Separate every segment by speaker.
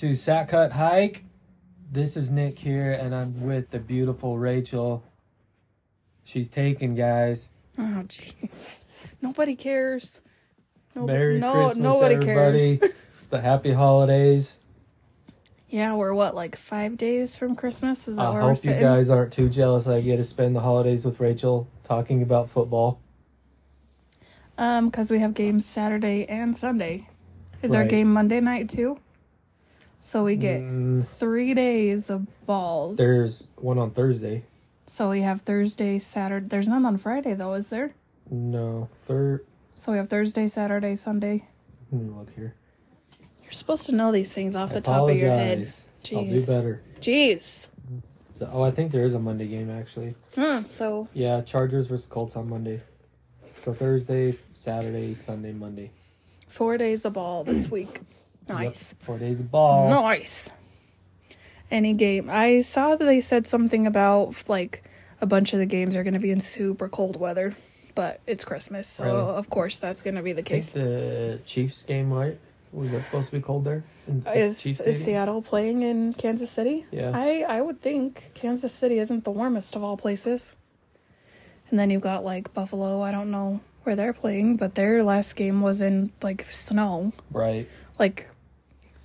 Speaker 1: to Sack Cut Hike. This is Nick here, and I'm with the beautiful Rachel. She's taken, guys.
Speaker 2: Oh jeez. Nobody cares. No,
Speaker 1: Merry
Speaker 2: no
Speaker 1: Christmas,
Speaker 2: nobody
Speaker 1: everybody.
Speaker 2: cares.
Speaker 1: the happy holidays.
Speaker 2: yeah, we're what, like five days from Christmas? Is that
Speaker 1: I
Speaker 2: where we're
Speaker 1: hope you guys aren't too jealous. I get to spend the holidays with Rachel talking about football.
Speaker 2: Um, because we have games Saturday and Sunday. Is our game Monday night too? So we get
Speaker 1: Mm,
Speaker 2: three days of balls.
Speaker 1: there's one on Thursday.
Speaker 2: So we have Thursday, Saturday. There's none on Friday though, is there?
Speaker 1: No, third.
Speaker 2: So we have Thursday, Saturday, Sunday.
Speaker 1: Let me look here.
Speaker 2: You're supposed to know these things off
Speaker 1: I
Speaker 2: the top of your head.
Speaker 1: apologize. I'll do better.
Speaker 2: Jeez.
Speaker 1: So, oh, I think there is a Monday game actually.
Speaker 2: Hmm, so
Speaker 1: Yeah, Chargers versus Colts on Monday. So Thursday, Saturday, Sunday, Monday.
Speaker 2: four days of ball this week. Nice.
Speaker 1: Yep, four days of ball.
Speaker 2: Nice. Any game. I saw that they said something about like a bunch of the games are going to be in super cold weather, but it's Christmas, so
Speaker 1: Really?
Speaker 2: of course that's going to be the case.
Speaker 1: the Chiefs game, right? Was that supposed to be cold there? Is,
Speaker 2: Is
Speaker 1: Chiefs
Speaker 2: is
Speaker 1: Stadium?
Speaker 2: Seattle playing in Kansas City?
Speaker 1: Yeah.
Speaker 2: I I would think Kansas City isn't the warmest of all places. And then you've got like Buffalo. I don't know where they're playing, but their last game was in like snow.
Speaker 1: Right.
Speaker 2: Like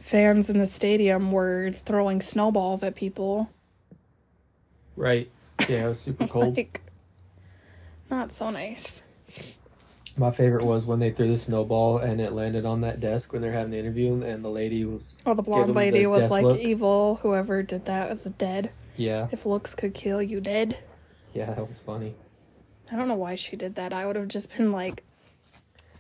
Speaker 2: fans in the stadium were throwing snowballs at people.
Speaker 1: Right. Yeah, it was super cold.
Speaker 2: Like, not so nice.
Speaker 1: My favorite was when they threw the snowball and it landed on that desk when they're having the interview and the lady was
Speaker 2: Oh, the blonde lady
Speaker 1: the
Speaker 2: was like
Speaker 1: look.
Speaker 2: evil. Whoever did that was dead.
Speaker 1: yeah
Speaker 2: If looks could kill you, dead.
Speaker 1: yeah that was funny.
Speaker 2: I don't know why she did that. I would have just been like,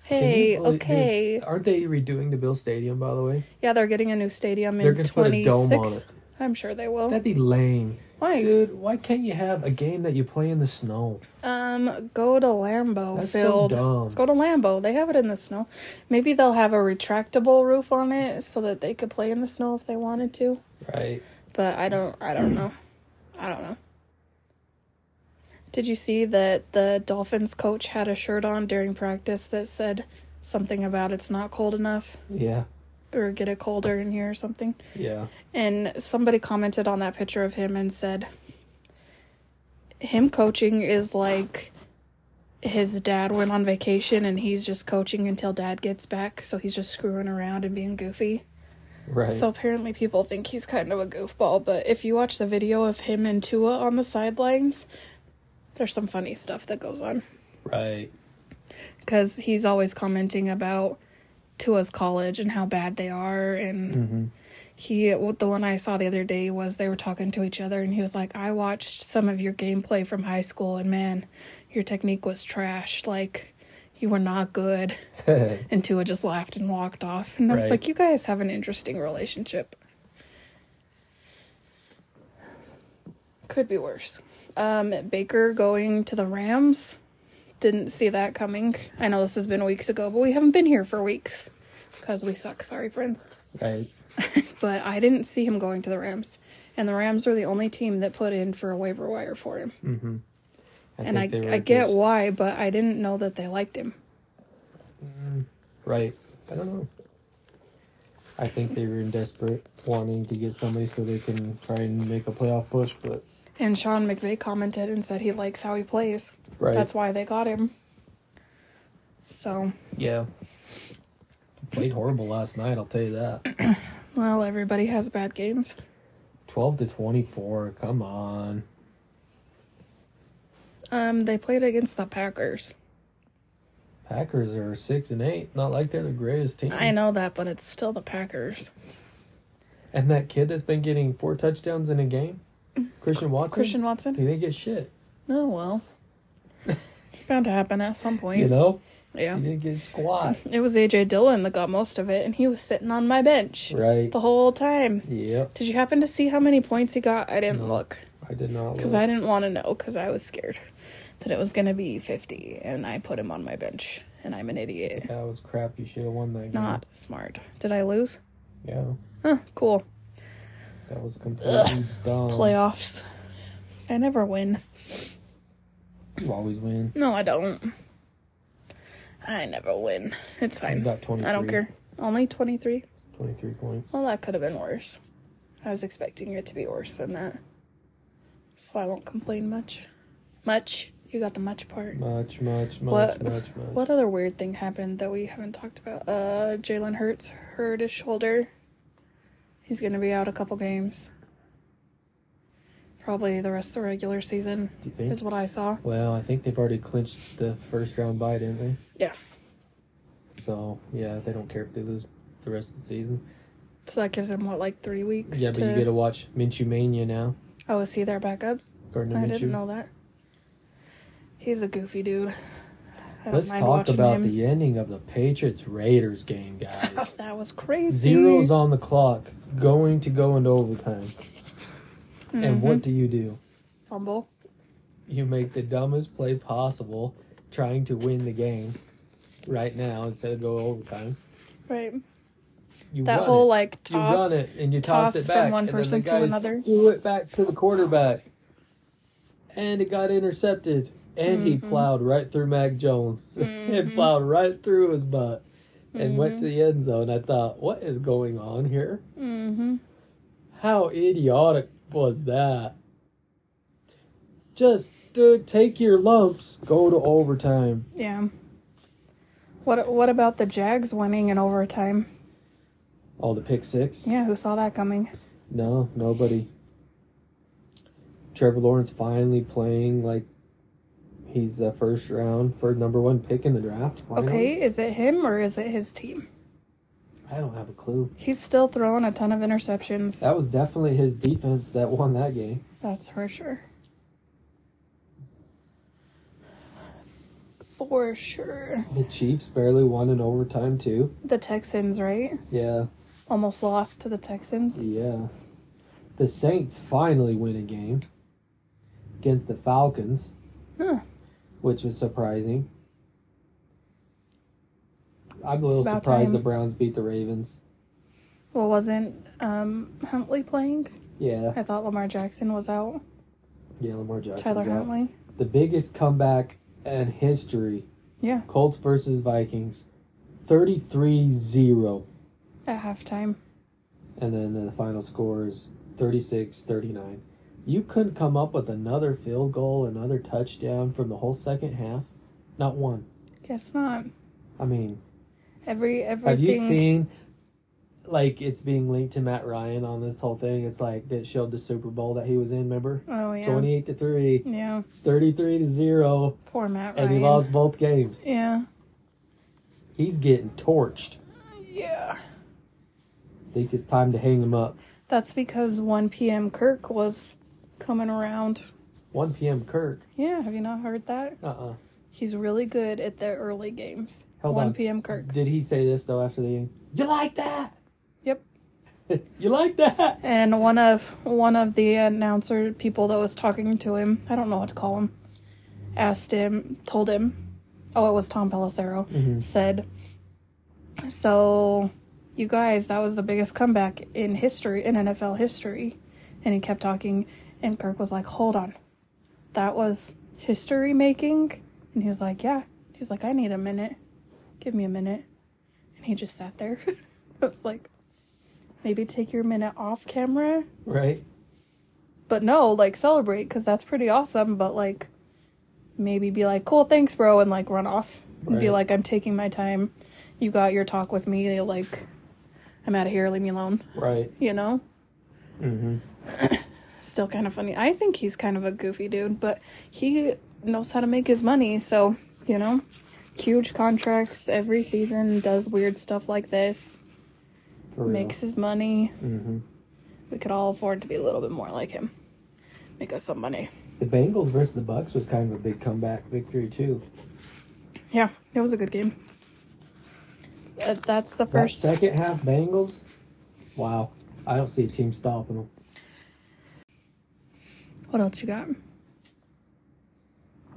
Speaker 2: "Hey,
Speaker 1: believe-
Speaker 2: okay,
Speaker 1: Aren't they redoing the Bill Stadium by the way?
Speaker 2: yeah, they're getting a new stadium
Speaker 1: They're
Speaker 2: in
Speaker 1: gonna put a
Speaker 2: twenty six. I'm sure they will.
Speaker 1: That'd be lame.
Speaker 2: Why?
Speaker 1: Dude, why can't you have a game that you play in the snow?
Speaker 2: Um, go to Lambeau
Speaker 1: That's
Speaker 2: Field.
Speaker 1: so dumb.
Speaker 2: Go to Lambeau. They have it in the snow. Maybe they'll have a retractable roof on it so that they could play in the snow if they wanted to.
Speaker 1: Right.
Speaker 2: But I don't. I don't know. I don't know. Did you see that the Dolphins coach had a shirt on during practice that said something about it's not cold enough
Speaker 1: Yeah.
Speaker 2: or get it colder in here or something?
Speaker 1: Yeah.
Speaker 2: And somebody commented on that picture of him and said, him coaching is like his dad went on vacation and he's just coaching until dad gets back. So he's just screwing around and being goofy.
Speaker 1: Right.
Speaker 2: So apparently people think he's kind of a goofball. But if you watch the video of him and Tua on the sidelines, there's some funny stuff that goes on.
Speaker 1: right.
Speaker 2: Because he's always commenting about Tua's college and how bad they are and
Speaker 1: hmm
Speaker 2: he the one I saw the other day was they were talking to each other and he was like, I watched some of your gameplay from high school and man, your technique was trash. Like you were not good. And Tua just laughed and walked off. And I was
Speaker 1: Right.
Speaker 2: like, You guys have an interesting relationship. Could be worse. Um Baker going to the Rams. Didn't see that coming. I know this has been weeks ago, but we haven't been here for weeks. Because we suck. Sorry, friends
Speaker 1: right.
Speaker 2: but I didn't see him going to the Rams. And the Rams were the only team that put in for a waiver wire for him.
Speaker 1: Mm-hmm.
Speaker 2: and I, I get why, but I didn't know that they liked him.
Speaker 1: Right. I don't know. I think they were in desperate wanting to get somebody so they can try and make a playoff push, but
Speaker 2: And Sean McVay commented and said he likes how he plays.
Speaker 1: right.
Speaker 2: That's why they got him. So,
Speaker 1: yeah. Played horrible last night, I'll tell you that.
Speaker 2: well, everybody has bad games.
Speaker 1: 12 to 24. Come on.
Speaker 2: Um, they played against the Packers.
Speaker 1: Packers are 6 and 8. Not like they're the greatest team.
Speaker 2: I know that, but it's still the Packers.
Speaker 1: And that kid that's been getting four touchdowns in a game, Christian Watson.
Speaker 2: Christian Watson.
Speaker 1: He didn't get shit.
Speaker 2: Oh, well. It's bound to happen at some point.
Speaker 1: You know?
Speaker 2: Yeah.
Speaker 1: He didn't get squat.
Speaker 2: It was AJ Dillon that got most of it, and he was sitting on my bench
Speaker 1: Right.
Speaker 2: the whole time.
Speaker 1: Yep.
Speaker 2: Did you happen to see how many points he got? I didn't
Speaker 1: No.
Speaker 2: look
Speaker 1: I did not.
Speaker 2: because. I didn't want to know because I was scared that it was going to be 50 and I put him on my bench and I'm an idiot.
Speaker 1: That was crap. You should have won that game.
Speaker 2: Not smart. Did I lose?
Speaker 1: Yeah.
Speaker 2: Huh, cool.
Speaker 1: That was completely dumb.
Speaker 2: Playoffs. I never win.
Speaker 1: You always win.
Speaker 2: No, I don't. I never win. It's fine.
Speaker 1: got 23.
Speaker 2: I don't care. Only 23?
Speaker 1: 23 points.
Speaker 2: Well, that could have been worse. I was expecting it to be worse than that. So I won't complain much. Much? You got the much part.
Speaker 1: Much, much, much,
Speaker 2: What-
Speaker 1: much, much.
Speaker 2: What other weird thing happened that we haven't talked about? Uh, Jalen Hurts hurt his shoulder. He's gonna be out a couple games. Probably the rest of the regular season
Speaker 1: Do you think?
Speaker 2: is what I saw.
Speaker 1: Well, I think they've already clinched the first round bye, didn't they?
Speaker 2: Yeah.
Speaker 1: So, yeah, they don't care if they lose the rest of the season.
Speaker 2: So that gives him what, like three weeks?
Speaker 1: Yeah, but
Speaker 2: to...
Speaker 1: you get to watch Minshew Mania now.
Speaker 2: Oh, is he their backup?
Speaker 1: Gardner
Speaker 2: I
Speaker 1: Minshew.
Speaker 2: didn't know that. He's a goofy dude. I
Speaker 1: Let's talk about
Speaker 2: him.
Speaker 1: the ending of the Patriots Raiders game, guys.
Speaker 2: That was crazy.
Speaker 1: Zeros on the clock, going to go into overtime. And mm-hmm.
Speaker 2: what
Speaker 1: do you do?
Speaker 2: fumble?
Speaker 1: You make the dumbest play possible, trying to win the game right now instead of go overtime.
Speaker 2: Right.
Speaker 1: You
Speaker 2: That whole
Speaker 1: it.
Speaker 2: like
Speaker 1: you run it and you toss,
Speaker 2: toss
Speaker 1: it
Speaker 2: from
Speaker 1: back.
Speaker 2: one
Speaker 1: and then
Speaker 2: person
Speaker 1: the
Speaker 2: to another.
Speaker 1: Threw it back to the quarterback, and it got intercepted. And he
Speaker 2: Mhm.
Speaker 1: plowed right through Mac Jones. it
Speaker 2: Mhm.
Speaker 1: plowed right through his butt and went
Speaker 2: Mhm.
Speaker 1: to the end zone. I thought, what is going on here?
Speaker 2: Mm-hmm.
Speaker 1: How idiotic was that? Just dude, take your lumps, go to overtime.
Speaker 2: Yeah. What What about the Jags winning in overtime?
Speaker 1: All the pick six?
Speaker 2: Yeah, who saw that coming?
Speaker 1: No, nobody. Trevor Lawrence finally playing like he's the first round for number one pick in the draft. finally.
Speaker 2: Okay, is it him or is it his team?
Speaker 1: I don't have a clue.
Speaker 2: He's still throwing a ton of interceptions.
Speaker 1: That was definitely his defense that won that game.
Speaker 2: That's for sure. For sure.
Speaker 1: The Chiefs barely won in overtime too.
Speaker 2: The Texans, right?
Speaker 1: Yeah,
Speaker 2: Almost lost to the Texans.
Speaker 1: yeah. The Saints finally win a game against the Falcons,
Speaker 2: Huh.
Speaker 1: Which was surprising. I'm a little surprised
Speaker 2: time.
Speaker 1: the Browns beat the Ravens.
Speaker 2: Well, wasn't um, Huntley playing?
Speaker 1: Yeah,
Speaker 2: I thought Lamar Jackson was out.
Speaker 1: yeah, Lamar Jackson.
Speaker 2: Tyler Huntley.
Speaker 1: The biggest comeback in history.
Speaker 2: Yeah,
Speaker 1: Colts versus Vikings. 33-0.
Speaker 2: at halftime.
Speaker 1: And then the final score is 36-39. You couldn't come up with another field goal, another touchdown from the whole second half? Not one.
Speaker 2: Guess not.
Speaker 1: I mean,
Speaker 2: Every
Speaker 1: every
Speaker 2: have
Speaker 1: you seen like it's being linked to Matt Ryan on this whole thing? It's like that showed the Super Bowl that he was in, remember?
Speaker 2: Oh yeah.
Speaker 1: 28 to 3,
Speaker 2: Yeah.
Speaker 1: 33 to 0,
Speaker 2: Poor Matt
Speaker 1: and he lost both games.
Speaker 2: Yeah.
Speaker 1: He's getting torched.
Speaker 2: Yeah.
Speaker 1: I think it's time to hang him up.
Speaker 2: That's because 1 p.m. Kirk was coming around.
Speaker 1: 1 p.m. Kirk.
Speaker 2: Yeah, have you not heard that?
Speaker 1: Uh uh
Speaker 2: He's really good at the early games.
Speaker 1: Hold
Speaker 2: 1
Speaker 1: on.
Speaker 2: p.m. Kirk.
Speaker 1: Did he say this though after the game? You like that?
Speaker 2: Yep.
Speaker 1: you like that?
Speaker 2: And one of one of the announcer people that was talking to him, I don't know what to call him, asked him, told him, oh, it was Tom Pelissero,
Speaker 1: Mhm.
Speaker 2: said, so you guys, that was the biggest comeback in history, in NFL history. And he kept talking, and Kirk was like, hold on, that was history making? And he was like, yeah. He's like, I need a minute. Give me a minute. And he just sat there. I was like, maybe take your minute off camera
Speaker 1: Right?
Speaker 2: but no like celebrate because that's pretty awesome but like maybe be like cool thanks bro and like run off and be like i'm taking my time you got your talk with me like i'm out of here leave me alone
Speaker 1: Right.
Speaker 2: you know
Speaker 1: Mm-hmm.
Speaker 2: still kind of funny i think he's kind of a goofy dude but he knows how to make his money so you know huge contracts every season does weird stuff like this makes his money
Speaker 1: Mm-hmm.
Speaker 2: we could all afford to be a little bit more like him make us some money
Speaker 1: The Bengals versus the Bucks was kind of a big comeback victory too.
Speaker 2: Yeah, it was a good game. Uh, that's the
Speaker 1: That
Speaker 2: first.
Speaker 1: second half Bengals. Wow. I don't see a team stopping them.
Speaker 2: What else you got?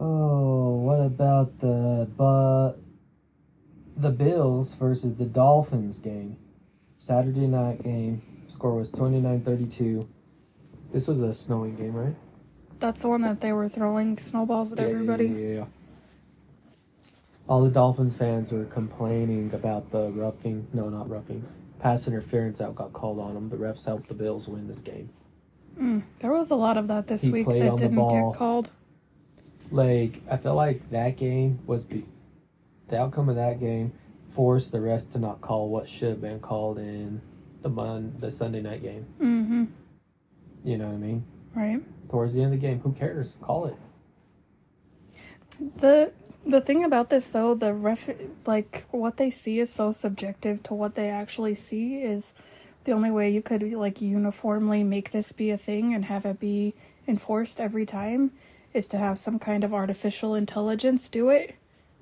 Speaker 1: Oh, what about the but the Bills versus the Dolphins game? Saturday night game. Score was 29-32. This was a snowing game, right?
Speaker 2: That's the one that they were throwing snowballs at everybody.
Speaker 1: Yeah, yeah, yeah. All the Dolphins fans were complaining about the roughing. No, not roughing. pass interference out got called on them. The refs helped the Bills win this game.
Speaker 2: Mm, there was a lot of that this
Speaker 1: He
Speaker 2: week that didn't get called.
Speaker 1: Like I feel like that game was be- the outcome of that game forced the rest to not call what should have been called in the mon- the Sunday night game.
Speaker 2: Mm-hmm.
Speaker 1: You know what I mean?
Speaker 2: Right.
Speaker 1: Towards the end of the game, who cares? Call it.
Speaker 2: The the thing about this though, the ref like what they see is so subjective to what they actually see is the only way you could like uniformly make this be a thing and have it be enforced every time is to have some kind of artificial intelligence do it.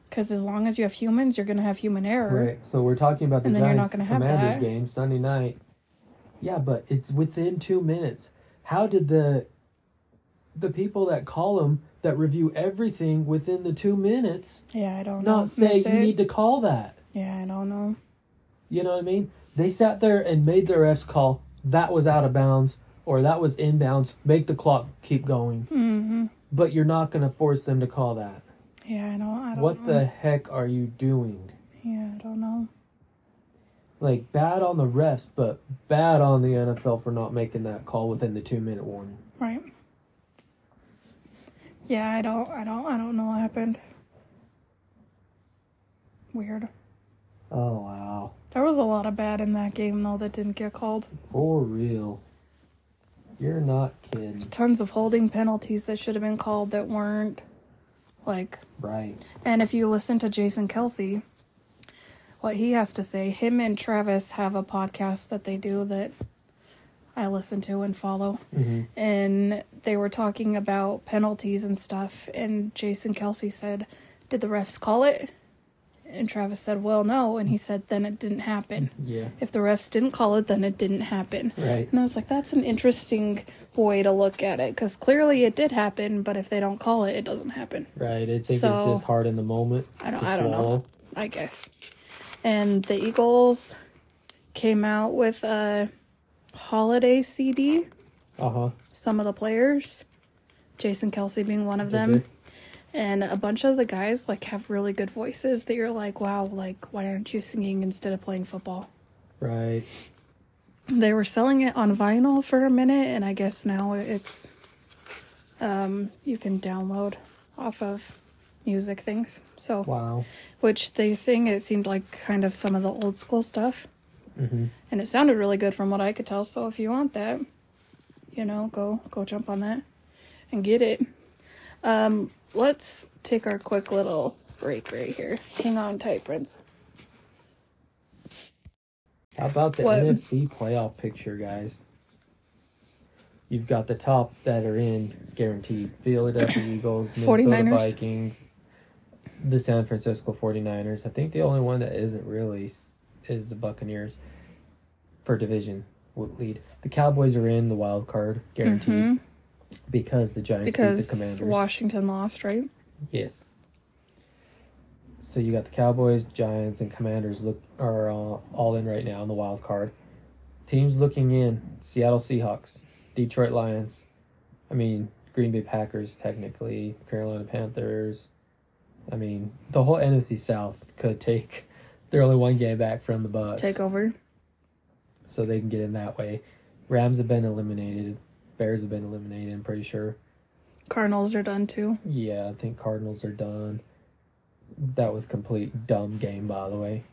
Speaker 2: Because as long as you have humans, you're gonna have human error.
Speaker 1: Right. So we're talking about the
Speaker 2: And then you're not
Speaker 1: Giants Commanders
Speaker 2: that.
Speaker 1: game Sunday night. Yeah, but it's within two minutes. How did the the people that call them that review everything within the two minutes
Speaker 2: Yeah, I don't know.
Speaker 1: not say
Speaker 2: Miss
Speaker 1: you need to call that?
Speaker 2: Yeah, I don't know.
Speaker 1: You know what I mean? They sat there and made their refs call that was out of bounds or that was inbounds. Make the clock keep going.
Speaker 2: Mm-hmm.
Speaker 1: But you're not going to force them to call that.
Speaker 2: Yeah, I don't. I don't
Speaker 1: What
Speaker 2: know.
Speaker 1: the heck are you doing?
Speaker 2: Yeah, I don't know.
Speaker 1: Like bad on the refs, but bad on the NFL for not making that call within the two minute warning.
Speaker 2: Right. Yeah, I don't. I don't. I don't know what happened. Weird.
Speaker 1: Oh wow,
Speaker 2: There was a lot of bad in that game though that didn't get called.
Speaker 1: for real. You're not kidding,
Speaker 2: Tons of holding penalties that should have been called that weren't. Like,
Speaker 1: right?
Speaker 2: and if you listen to Jason Kelce, what he has to say, him and Travis have a podcast that they do that I listen to and follow.
Speaker 1: hmm
Speaker 2: and they were talking about penalties and stuff and jason kelce said did the refs call it and travis said well no and he said then it didn't happen
Speaker 1: Yeah,
Speaker 2: if the refs didn't call it then it didn't happen
Speaker 1: right.
Speaker 2: and i was like that's an interesting way to look at it because clearly it did happen but if they don't call it it doesn't happen
Speaker 1: Right. I think it's
Speaker 2: So-
Speaker 1: just hard in the moment.
Speaker 2: I don't- I don't know. i guess and the eagles came out with a holiday cd
Speaker 1: Uh huh.
Speaker 2: some of the players jason kelce being one of
Speaker 1: Did
Speaker 2: them
Speaker 1: they?
Speaker 2: And a bunch of the guys like have really good voices that you're like wow like why aren't you singing instead of playing football?
Speaker 1: Right.
Speaker 2: they were selling it on vinyl for a minute and i guess now it's um you can download off of music things. So
Speaker 1: Wow.
Speaker 2: which they sing it seemed like kind of some of the old school stuff.
Speaker 1: Hmm
Speaker 2: and it sounded really good from what i could tell so if you want that you know go go jump on that and get it um let's take our quick little break right here hang on tight prince
Speaker 1: How about the
Speaker 2: What?
Speaker 1: NFC playoff picture, guys? You've got the top that are in guaranteed Philadelphia Eagles, Minnesota
Speaker 2: 49ers.
Speaker 1: Vikings, the San Francisco 49ers. I think the only one that isn't really is the Buccaneers for division lead. The Cowboys are in the wild card guaranteed
Speaker 2: Mhm.
Speaker 1: Because the Giants beat the
Speaker 2: because
Speaker 1: Commanders.
Speaker 2: washington lost right
Speaker 1: Yes. So you got the Cowboys, Giants, and Commanders look are uh, all in right now in the wild card. Teams looking in: Seattle Seahawks, Detroit Lions. I mean, Green Bay Packers, technically, Carolina Panthers. I mean, the whole NFC South could take. They're only one game back from the Bucks,
Speaker 2: take over
Speaker 1: so they can get in that way. Rams have been eliminated. Bears have been eliminated. I'm pretty sure.
Speaker 2: cardinals are done too
Speaker 1: Yeah, I think Cardinals are done. That was complete dumb game, by the way.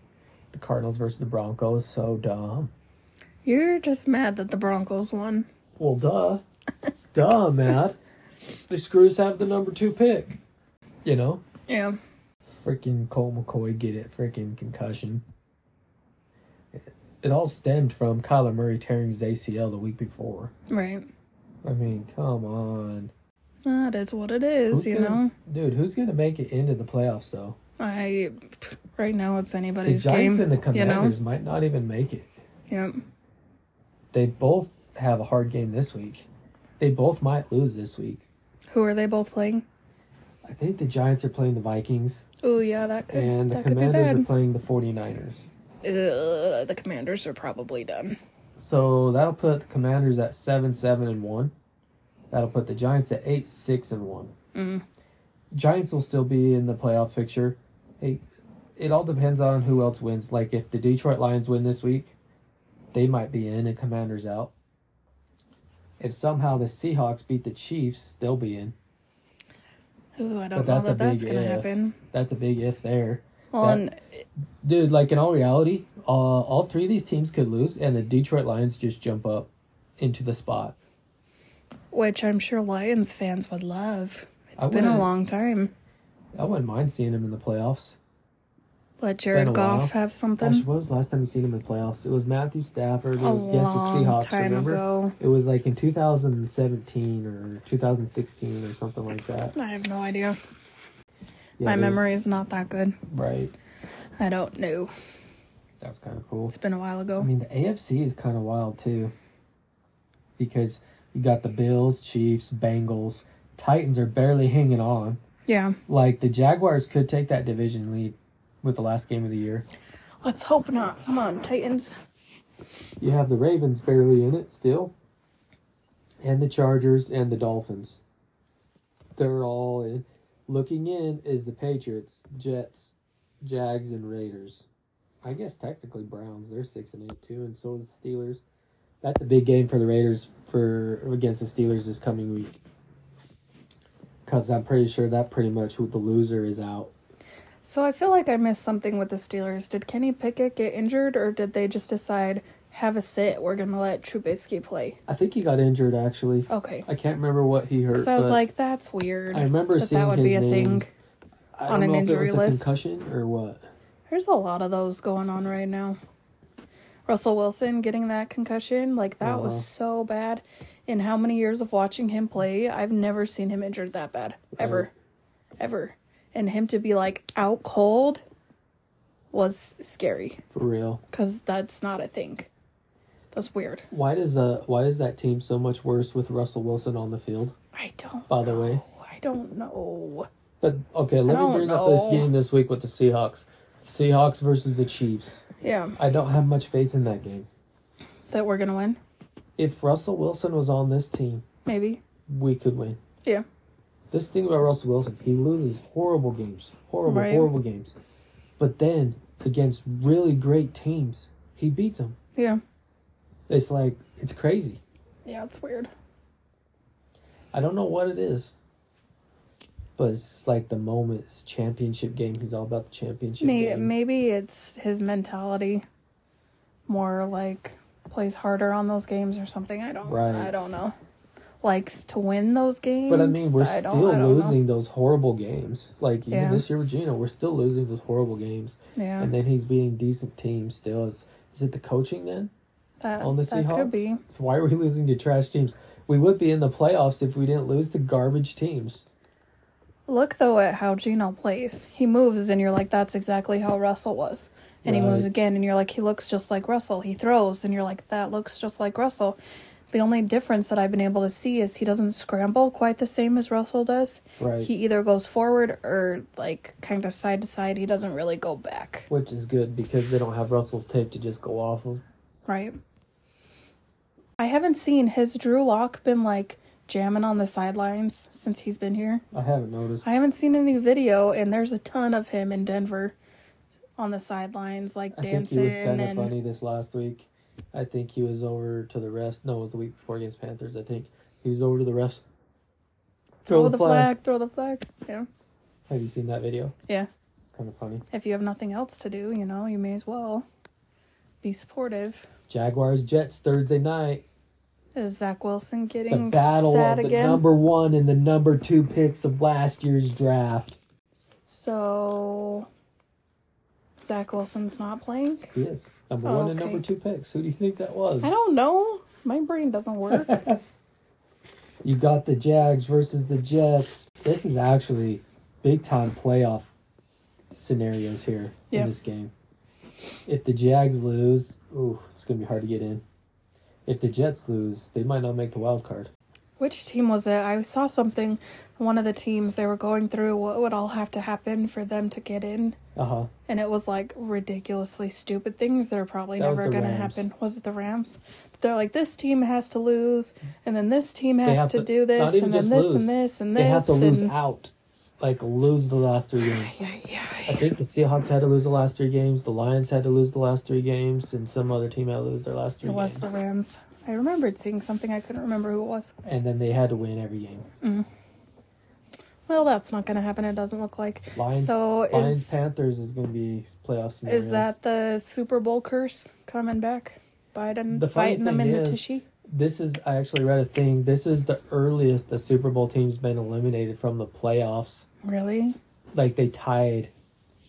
Speaker 1: The Cardinals versus the Broncos, so dumb.
Speaker 2: you're just mad that the broncos won
Speaker 1: Well, duh, duh, Matt. The Screws have the number two pick. You know,
Speaker 2: yeah
Speaker 1: freaking Colt McCoy get it, freaking concussion. It all stemmed from Kyler Murray tearing his ACL the week before.
Speaker 2: right
Speaker 1: I mean, come on,
Speaker 2: that is what it is
Speaker 1: Who's
Speaker 2: you
Speaker 1: gonna-
Speaker 2: know
Speaker 1: dude. Who's gonna make it into the playoffs though?
Speaker 2: i right now it's anybody's game.
Speaker 1: The Giants
Speaker 2: game
Speaker 1: and the
Speaker 2: you know
Speaker 1: Commanders might not even make it.
Speaker 2: yep
Speaker 1: they both have a hard game this week. They both might lose this week.
Speaker 2: who are they both playing
Speaker 1: I think the Giants are playing the Vikings
Speaker 2: oh yeah that could
Speaker 1: and the
Speaker 2: that could be
Speaker 1: Commanders are playing the 49ers.
Speaker 2: uh, the commanders are probably done
Speaker 1: So that'll put the Commanders at 7 7 and 1. That'll put the Giants at 8 6 and 1.
Speaker 2: Mm.
Speaker 1: Giants will still be in the playoff picture. Hey, it all depends on who else wins. Like if the Detroit Lions win this week, they might be in and Commanders out. If somehow the Seahawks beat the Chiefs, they'll be in.
Speaker 2: Ooh, I don't
Speaker 1: But
Speaker 2: know
Speaker 1: that's a
Speaker 2: that that's gonna
Speaker 1: if.
Speaker 2: happen.
Speaker 1: That's a big if there.
Speaker 2: Well,
Speaker 1: That-
Speaker 2: and
Speaker 1: Dude, like in all reality, uh, all three of these teams could lose, and the Detroit Lions just jump up into the spot.
Speaker 2: which I'm sure Lions fans would love. It's
Speaker 1: I
Speaker 2: been a long time.
Speaker 1: I wouldn't mind seeing them in the playoffs.
Speaker 2: Let Jared. Goff have
Speaker 1: Gosh,
Speaker 2: something.
Speaker 1: when was the last time you seen him in the playoffs? It was Matthew Stafford. It
Speaker 2: A
Speaker 1: was against the Seahawks. remember?
Speaker 2: ago.
Speaker 1: It was like in 2017 or 2016 or something like that.
Speaker 2: I have no idea.
Speaker 1: Yeah,
Speaker 2: My memory is not that good.
Speaker 1: Right.
Speaker 2: I don't know.
Speaker 1: That was kind of cool.
Speaker 2: It's been a while ago.
Speaker 1: I mean, the AFC is kind of wild too. Because you got the Bills, Chiefs, Bengals, Titans are barely hanging on.
Speaker 2: yeah.
Speaker 1: Like the Jaguars could take that division lead with the last game of the year.
Speaker 2: Let's hope not. Come on, Titans.
Speaker 1: You have the Ravens barely in it still, and the Chargers and the Dolphins. They're all in. Looking in is the Patriots, Jets, Jags, and Raiders. I guess technically Browns. They're six and eight too, and so is the Steelers. That's a big game for the Raiders for against the Steelers this coming week. Because I'm pretty sure that pretty much who the loser is out.
Speaker 2: So I feel like I missed something with the Steelers. Did Kenny Pickett get injured, or did they just decide have a sit? We're gonna let Trubisky play.
Speaker 1: I think he got injured actually.
Speaker 2: Okay.
Speaker 1: I can't remember what he hurt.
Speaker 2: Because I was like, that's weird.
Speaker 1: I remember
Speaker 2: that
Speaker 1: seeing
Speaker 2: that would be a
Speaker 1: his name.
Speaker 2: thing.
Speaker 1: I
Speaker 2: on an injury list.
Speaker 1: a concussion or what.
Speaker 2: There's a lot of those going on right now. Russell Wilson getting that concussion, like that
Speaker 1: Uh-huh.
Speaker 2: was so bad. In how many years of watching him play, I've never seen him injured that bad. Ever. Ever. And him to be like out cold was scary
Speaker 1: For real.
Speaker 2: because that's not a thing. That's weird.
Speaker 1: Why does uh why is that team so much worse with Russell Wilson on the field?
Speaker 2: I don't
Speaker 1: By the way.
Speaker 2: I don't know.
Speaker 1: But okay, let me bring up this game this week with the Seahawks. Seahawks versus the Chiefs.
Speaker 2: Yeah,
Speaker 1: I don't have much faith in that game.
Speaker 2: that we're gonna win.
Speaker 1: If Russell Wilson was on this team,
Speaker 2: Maybe.
Speaker 1: we could win.
Speaker 2: Yeah.
Speaker 1: This thing about Russell Wilson, he loses horrible games. Horrible,
Speaker 2: Right.
Speaker 1: horrible games. But then against really great teams, he beats them.
Speaker 2: Yeah.
Speaker 1: It's like it's crazy.
Speaker 2: Yeah, it's weird.
Speaker 1: I don't know what it is. But it's like the moment, it's championship game. He's all about the championship
Speaker 2: Maybe,
Speaker 1: game.
Speaker 2: maybe it's his mentality more like plays harder on those games or something. I don't
Speaker 1: Right.
Speaker 2: I don't know. Likes to win those games.
Speaker 1: But I mean, we're
Speaker 2: I
Speaker 1: still losing those horrible games. Like even
Speaker 2: Yeah.
Speaker 1: this year with Geno, we're still losing those horrible games.
Speaker 2: Yeah.
Speaker 1: And then he's beating decent teams still. Is is it the coaching then
Speaker 2: that
Speaker 1: on the
Speaker 2: that
Speaker 1: Seahawks?
Speaker 2: could be.
Speaker 1: So why are we losing to trash teams? We would be in the playoffs if we didn't lose to garbage teams.
Speaker 2: Look though at how Geno plays. He moves and you're like, that's exactly how Russell was. And he moves again and you're like, he looks just like Russell. He throws and you're like, that looks just like Russell. The only difference that I've been able to see is he doesn't scramble quite the same as Russell does.
Speaker 1: Right.
Speaker 2: He either goes forward or like kind of side to side. He doesn't really go back.
Speaker 1: Which is good because they don't have Russell's tape to just go off of.
Speaker 2: Right. I haven't seen his Drew Lock been like jamming on the sidelines since he's been here.
Speaker 1: I haven't noticed.
Speaker 2: I haven't seen any video, and there's a ton of him in Denver on the sidelines, like
Speaker 1: I think
Speaker 2: dancing
Speaker 1: he was kind of
Speaker 2: and
Speaker 1: funny this last week. I think he was over to the refs. No, it was the week before against Panthers. I think he was over to the refs.
Speaker 2: throw the flag. throw the flag. Yeah,
Speaker 1: Have you seen that video?
Speaker 2: yeah.
Speaker 1: It's kind of funny.
Speaker 2: If you have nothing else to do, you know, you may as well be supportive.
Speaker 1: Jaguars Jets Thursday night.
Speaker 2: Is Zach Wilson getting The
Speaker 1: battle
Speaker 2: sad
Speaker 1: of the
Speaker 2: again?
Speaker 1: number one and the number two picks of last year's draft.
Speaker 2: So Zach Wilson's not playing.
Speaker 1: He is number
Speaker 2: Oh,
Speaker 1: one and number two picks. Who do you think that was?
Speaker 2: I don't know. My brain doesn't work.
Speaker 1: You got the Jags versus the Jets. This is actually big time playoff scenarios here
Speaker 2: Yep.
Speaker 1: in this game. If the Jags lose, ooh, it's gonna be hard to get in. If the Jets lose, they might not make the wild card.
Speaker 2: Which team was it? I saw something. One of the teams they were going through what would all have to happen for them to get in,
Speaker 1: Uh huh.
Speaker 2: and it was like ridiculously stupid things that are probably
Speaker 1: That
Speaker 2: never going to happen. Was it the Rams? They're like this team has to lose, and then this team has to,
Speaker 1: to-
Speaker 2: do this, and then this
Speaker 1: lose.
Speaker 2: and this and
Speaker 1: They
Speaker 2: this.
Speaker 1: have to lose out. Like lose the last three games.
Speaker 2: Yeah, yeah.
Speaker 1: I think the Seahawks had to lose the last three games. The Lions had to lose the last three games, and some other team had to lose their last three
Speaker 2: It was
Speaker 1: games.
Speaker 2: the Rams. I remembered seeing something. I couldn't remember who it was.
Speaker 1: And then they had to win every game. Mm.
Speaker 2: Well, that's not going to happen. It doesn't look like.
Speaker 1: Lions,
Speaker 2: so
Speaker 1: Lions
Speaker 2: is
Speaker 1: Panthers is going to be playoff scenario.
Speaker 2: is that the Super Bowl curse coming back? Biden
Speaker 1: The
Speaker 2: biting them in
Speaker 1: thing
Speaker 2: the
Speaker 1: is-
Speaker 2: tushy.
Speaker 1: This is I actually read a thing. This is the earliest the Super Bowl team's been eliminated from the playoffs.
Speaker 2: Really?
Speaker 1: Like they tied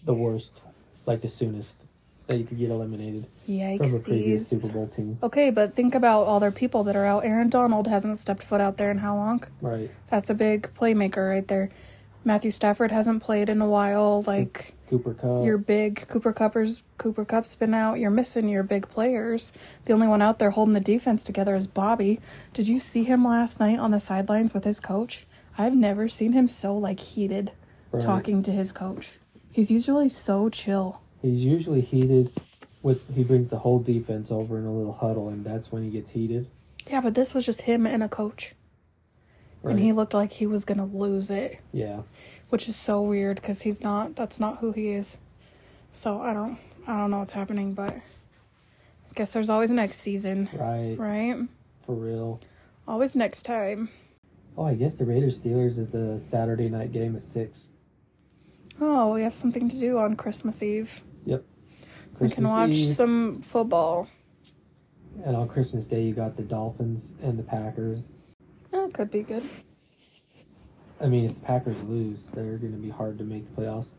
Speaker 1: the worst, like the soonest that you could get eliminated from a previous Super Bowl team.
Speaker 2: Okay, but think about all their people that are out. Aaron Donald hasn't stepped foot out there in how long?
Speaker 1: Right.
Speaker 2: That's a big playmaker right there. Matthew Stafford hasn't played in a while. Like
Speaker 1: Cooper Kupp.
Speaker 2: your big Cooper Cuppers, Cooper Kupp's been out. You're missing your big players. The only one out there holding the defense together is Bobby. Did you see him last night on the sidelines with his coach? I've never seen him so like heated
Speaker 1: Right.
Speaker 2: talking to his coach. He's usually so chill.
Speaker 1: He's usually heated with he brings the whole defense over in a little huddle and that's when he gets heated.
Speaker 2: Yeah, but this was just him and a coach.
Speaker 1: Right.
Speaker 2: And he looked like he was going to lose it,
Speaker 1: yeah.
Speaker 2: which is so weird cuz he's not that's not who he is. So, I don't I don't know what's happening, but I guess there's always next season,
Speaker 1: Right.
Speaker 2: right?
Speaker 1: For real.
Speaker 2: Always next time.
Speaker 1: Oh, I guess the Raiders Steelers is the Saturday night game at six.
Speaker 2: Oh, we have something to do on Christmas Eve. Yep.
Speaker 1: Christmas we
Speaker 2: can watch
Speaker 1: Eve,
Speaker 2: some football.
Speaker 1: and on Christmas Day you got the Dolphins and the Packers.
Speaker 2: Oh, that could be good.
Speaker 1: I mean, if the Packers lose, they're going to be hard to make the playoffs.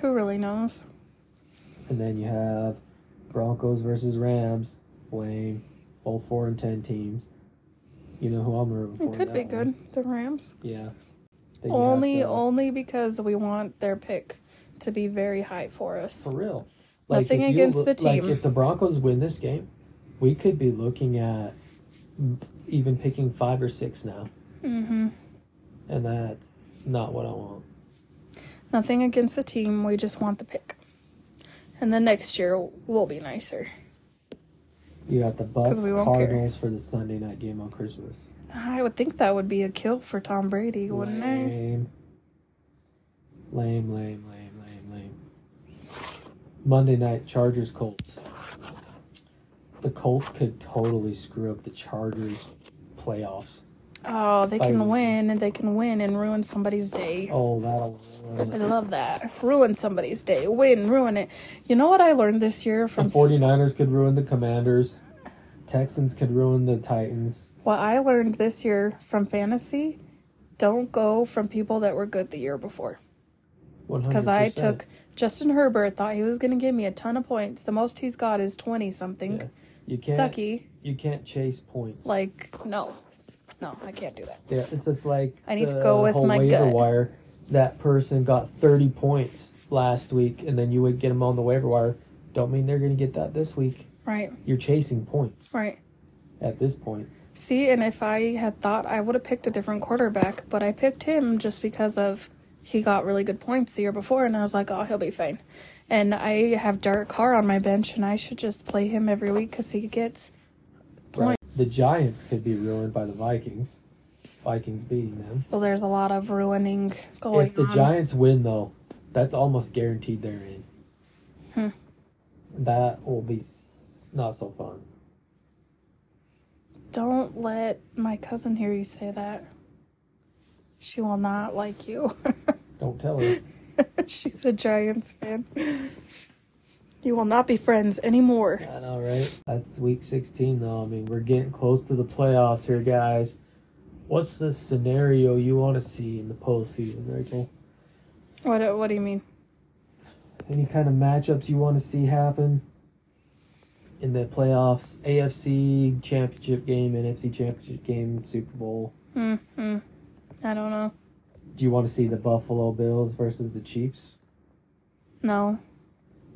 Speaker 2: Who really knows?
Speaker 1: And then you have Broncos versus Rams. Lame. All four and ten teams. You know who I'm rooting for.
Speaker 2: It could be
Speaker 1: that
Speaker 2: good. The Rams.
Speaker 1: Yeah. Then
Speaker 2: Only
Speaker 1: the-
Speaker 2: only because we want their pick to be very high for us.
Speaker 1: for real.
Speaker 2: Nothing
Speaker 1: if you
Speaker 2: against the team.
Speaker 1: Like if the Broncos win this game, we could be looking at even picking five or six now,
Speaker 2: hmm
Speaker 1: and that's not what I want.
Speaker 2: Nothing against the team. We just want the pick. And then next year will be nicer.
Speaker 1: You got the Bucks
Speaker 2: won't care.
Speaker 1: Cardinals for the Sunday night game on Christmas.
Speaker 2: I would think that would be a kill for Tom Brady, wouldn't it?
Speaker 1: lame. Lame, lame, lame, lame, lame. Monday night Chargers Colts. The Colts could totally screw up the Chargers playoffs.
Speaker 2: Oh, they can win and they can win and ruin somebody's day.
Speaker 1: Oh, that'll
Speaker 2: I love that. Ruin somebody's day. Win, ruin it. You know what I learned this year
Speaker 1: The
Speaker 2: from
Speaker 1: 49ers could ruin the Commanders. Texans could ruin the Titans.
Speaker 2: what I learned this year from fantasy? Don't go from people that were good the year before. Because I took Justin Herbert, thought he was going to give me a ton of points. The most he's got is 20 something.
Speaker 1: Yeah. You can't
Speaker 2: Sucky.
Speaker 1: you can't chase points.
Speaker 2: Like, no. No, I can't do that.
Speaker 1: yeah, it's just like
Speaker 2: I need to go with
Speaker 1: whole
Speaker 2: my
Speaker 1: waiver
Speaker 2: gut.
Speaker 1: wire. That person got 30 points last week and then you would get them on the waiver wire. Don't mean they're going to get that this week.
Speaker 2: Right,
Speaker 1: You're chasing points
Speaker 2: right.
Speaker 1: at this point.
Speaker 2: See, and if I had thought I would have picked a different quarterback, but I picked him just because of he got really good points the year before, and I was like, oh, he'll be fine. And I have Derek Carr on my bench, and I should just play him every week because he gets
Speaker 1: Right. The Giants could be ruined by the Vikings. Vikings beating them.
Speaker 2: so there's a lot of ruining going on.
Speaker 1: If the
Speaker 2: on.
Speaker 1: Giants win, though, that's almost guaranteed they're in.
Speaker 2: Hmm.
Speaker 1: That will be s- not so fun.
Speaker 2: Don't let my cousin hear you say that. She will not like you.
Speaker 1: Don't tell her.
Speaker 2: She's a Giants fan. You will not be friends anymore.
Speaker 1: I know, right? That's week 16, though. I mean, we're getting close to the playoffs here, guys. What's the scenario you want to see in the postseason, Rachel?
Speaker 2: What What do you mean?
Speaker 1: Any kind of matchups you want to see happen in the playoffs? AFC championship game, NFC championship game, Super Bowl.
Speaker 2: Hmm. I don't know.
Speaker 1: Do you want to see the Buffalo Bills versus the Chiefs?
Speaker 2: No.